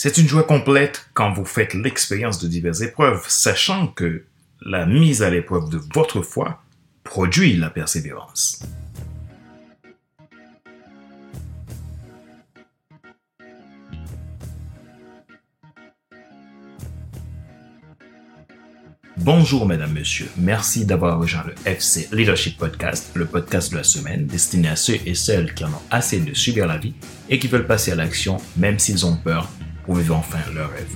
C'est une joie complète quand vous faites l'expérience de diverses épreuves, sachant que la mise à l'épreuve de votre foi produit la persévérance. Bonjour mesdames, messieurs. Merci d'avoir rejoint le FC Leadership Podcast, le podcast de la semaine destiné à ceux et celles qui en ont assez de subir la vie et qui veulent passer à l'action même s'ils ont peur pour vivre enfin leur rêve.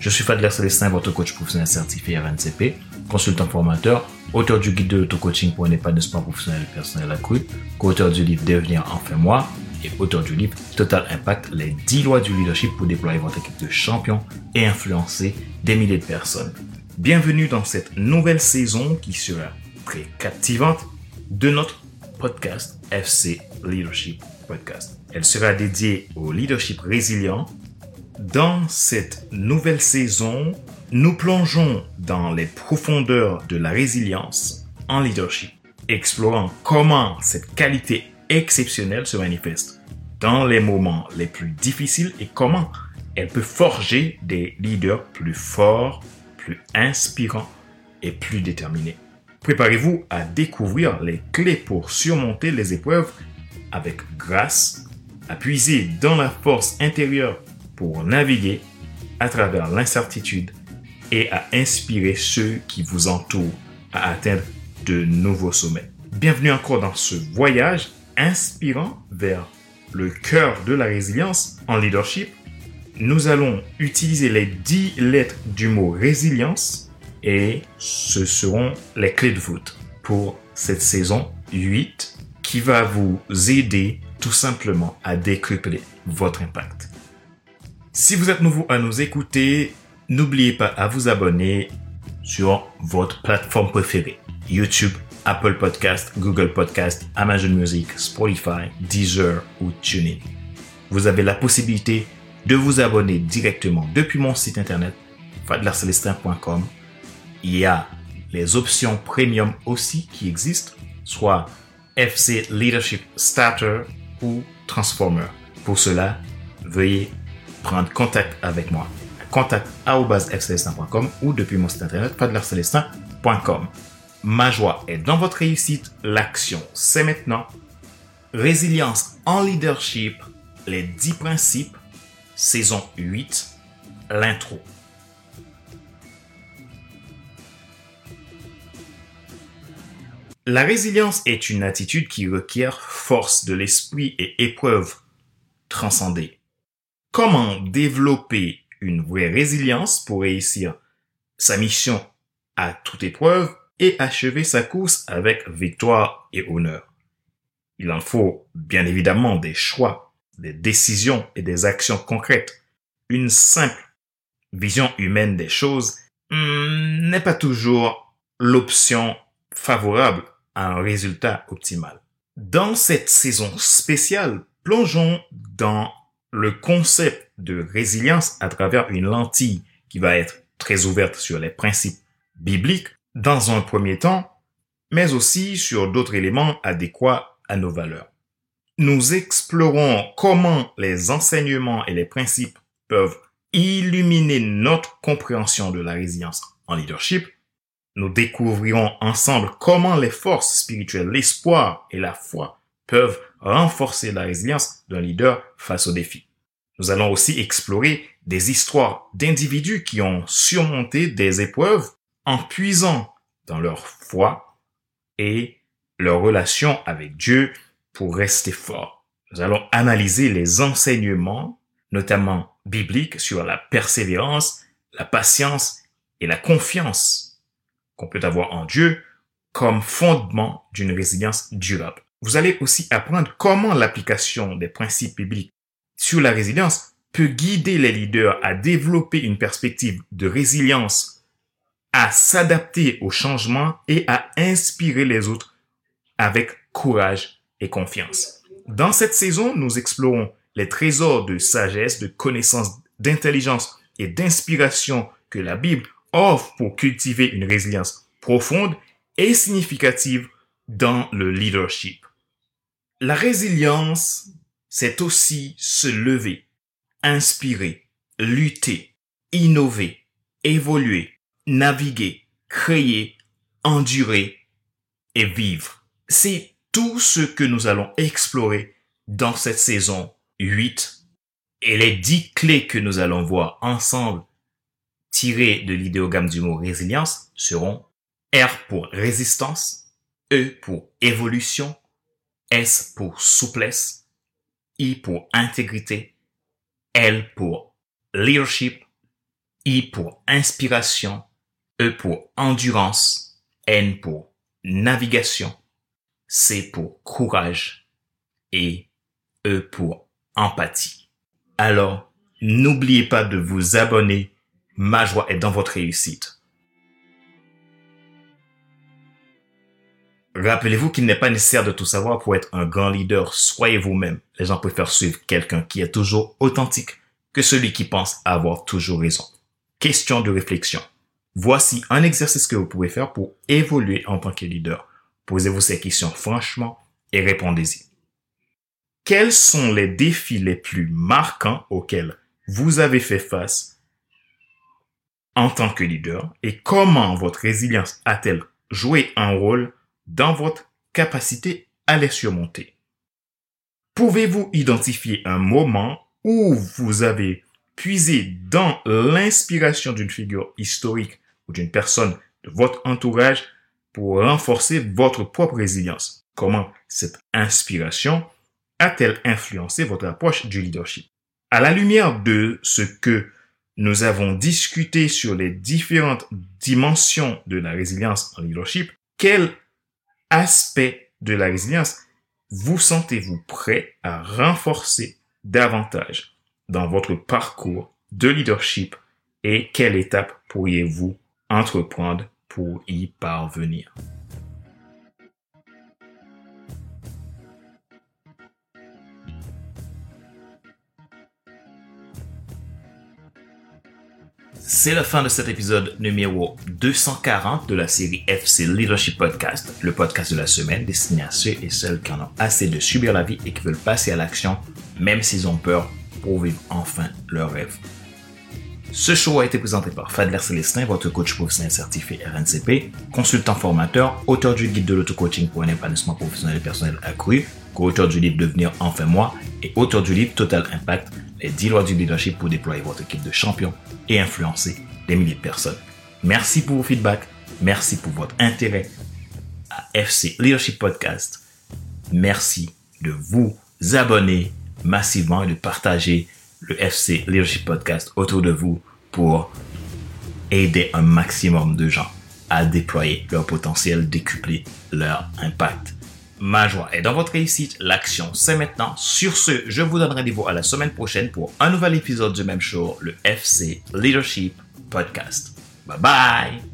Je suis Fadler Célestin, votre coach professionnel certifié RNCP, consultant formateur, auteur du guide de l'auto-coaching pour un épanouissement professionnel et personnel accru, co-auteur du livre Devenir enfin moi et auteur du livre Total Impact, les 10 lois du leadership pour déployer votre équipe de champions et influencer des milliers de personnes. Bienvenue dans cette nouvelle saison qui sera très captivante de notre podcast FC Leadership Podcast. Elle sera dédiée au leadership résilient. Dans cette nouvelle saison, nous plongeons dans les profondeurs de la résilience en leadership, explorant comment cette qualité exceptionnelle se manifeste dans les moments les plus difficiles et comment elle peut forger des leaders plus forts plus inspirant et plus déterminé. Préparez-vous à découvrir les clés pour surmonter les épreuves avec grâce, à puiser dans la force intérieure pour naviguer à travers l'incertitude et à inspirer ceux qui vous entourent à atteindre de nouveaux sommets. Bienvenue encore dans ce voyage inspirant vers le cœur de la résilience en leadership nous allons utiliser les 10 lettres du mot résilience et ce seront les clés de voûte pour cette saison 8 qui va vous aider tout simplement à décrypter votre impact. Si vous êtes nouveau à nous écouter, n'oubliez pas à vous abonner sur votre plateforme préférée. YouTube, Apple Podcast, Google Podcast, Amazon Music, Spotify, Deezer ou TuneIn. Vous avez la possibilité de vous abonner directement depuis mon site internet fadlercelestin.com. Il y a les options premium aussi qui existent, soit FC Leadership Starter ou Transformer. Pour cela, veuillez prendre contact avec moi. Contact fcelestin.com ou depuis mon site internet fadlercelestin.com. Ma joie est dans votre réussite. L'action, c'est maintenant. Résilience en leadership, les 10 principes saison 8, l'intro. La résilience est une attitude qui requiert force de l'esprit et épreuve transcendée. Comment développer une vraie résilience pour réussir sa mission à toute épreuve et achever sa course avec victoire et honneur Il en faut bien évidemment des choix des décisions et des actions concrètes. Une simple vision humaine des choses hmm, n'est pas toujours l'option favorable à un résultat optimal. Dans cette saison spéciale, plongeons dans le concept de résilience à travers une lentille qui va être très ouverte sur les principes bibliques dans un premier temps, mais aussi sur d'autres éléments adéquats à nos valeurs nous explorons comment les enseignements et les principes peuvent illuminer notre compréhension de la résilience en leadership. Nous découvrirons ensemble comment les forces spirituelles, l'espoir et la foi peuvent renforcer la résilience d'un leader face aux défis. Nous allons aussi explorer des histoires d'individus qui ont surmonté des épreuves en puisant dans leur foi et leur relation avec Dieu pour rester fort. Nous allons analyser les enseignements, notamment bibliques, sur la persévérance, la patience et la confiance qu'on peut avoir en Dieu comme fondement d'une résilience durable. Vous allez aussi apprendre comment l'application des principes bibliques sur la résilience peut guider les leaders à développer une perspective de résilience, à s'adapter aux changements et à inspirer les autres avec courage confiance. Dans cette saison, nous explorons les trésors de sagesse, de connaissance, d'intelligence et d'inspiration que la Bible offre pour cultiver une résilience profonde et significative dans le leadership. La résilience, c'est aussi se lever, inspirer lutter, innover, évoluer, naviguer, créer, endurer et vivre. C'est tout ce que nous allons explorer dans cette saison 8 et les 10 clés que nous allons voir ensemble tirées de l'idéogramme du mot résilience seront R pour résistance, E pour évolution, S pour souplesse, I pour intégrité, L pour leadership, I pour inspiration, E pour endurance, N pour navigation, C pour courage et E pour empathie. Alors, n'oubliez pas de vous abonner. Ma joie est dans votre réussite. Rappelez-vous qu'il n'est pas nécessaire de tout savoir pour être un grand leader. Soyez vous-même. Les gens préfèrent suivre quelqu'un qui est toujours authentique que celui qui pense avoir toujours raison. Question de réflexion. Voici un exercice que vous pouvez faire pour évoluer en tant que leader. Posez-vous ces questions franchement et répondez-y. Quels sont les défis les plus marquants auxquels vous avez fait face en tant que leader et comment votre résilience a-t-elle joué un rôle dans votre capacité à les surmonter. Pouvez-vous identifier un moment où vous avez puisé dans l'inspiration d'une figure historique ou d'une personne de votre entourage pour renforcer votre propre résilience? Comment cette inspiration a-t-elle influencé votre approche du leadership? À la lumière de ce que nous avons discuté sur les différentes dimensions de la résilience en leadership, quel aspect de la résilience vous sentez-vous prêt à renforcer davantage dans votre parcours de leadership et quelle étape pourriez-vous entreprendre pour y parvenir? C'est la fin de cet épisode numéro 240 de la série FC Leadership Podcast, le podcast de la semaine destiné à ceux et celles qui en ont assez de subir la vie et qui veulent passer à l'action, même s'ils ont peur, pour vivre enfin leur rêve. Ce show a été présenté par Fadler Célestin, votre coach professionnel certifié RNCP, consultant formateur, auteur du guide de l'auto-coaching pour un épanouissement professionnel et personnel accru, co-auteur du livre Devenir enfin moi et auteur du livre Total Impact, les 10 lois du leadership pour déployer votre équipe de champions et influencer des milliers de personnes. Merci pour vos feedbacks. Merci pour votre intérêt à FC Leadership Podcast. Merci de vous abonner massivement et de partager le FC Leadership Podcast autour de vous pour aider un maximum de gens à déployer leur potentiel, décupler leur impact. Ma joie est dans votre réussite. L'action, c'est maintenant. Sur ce, je vous donne rendez-vous à la semaine prochaine pour un nouvel épisode du même show, le FC Leadership Podcast. Bye bye!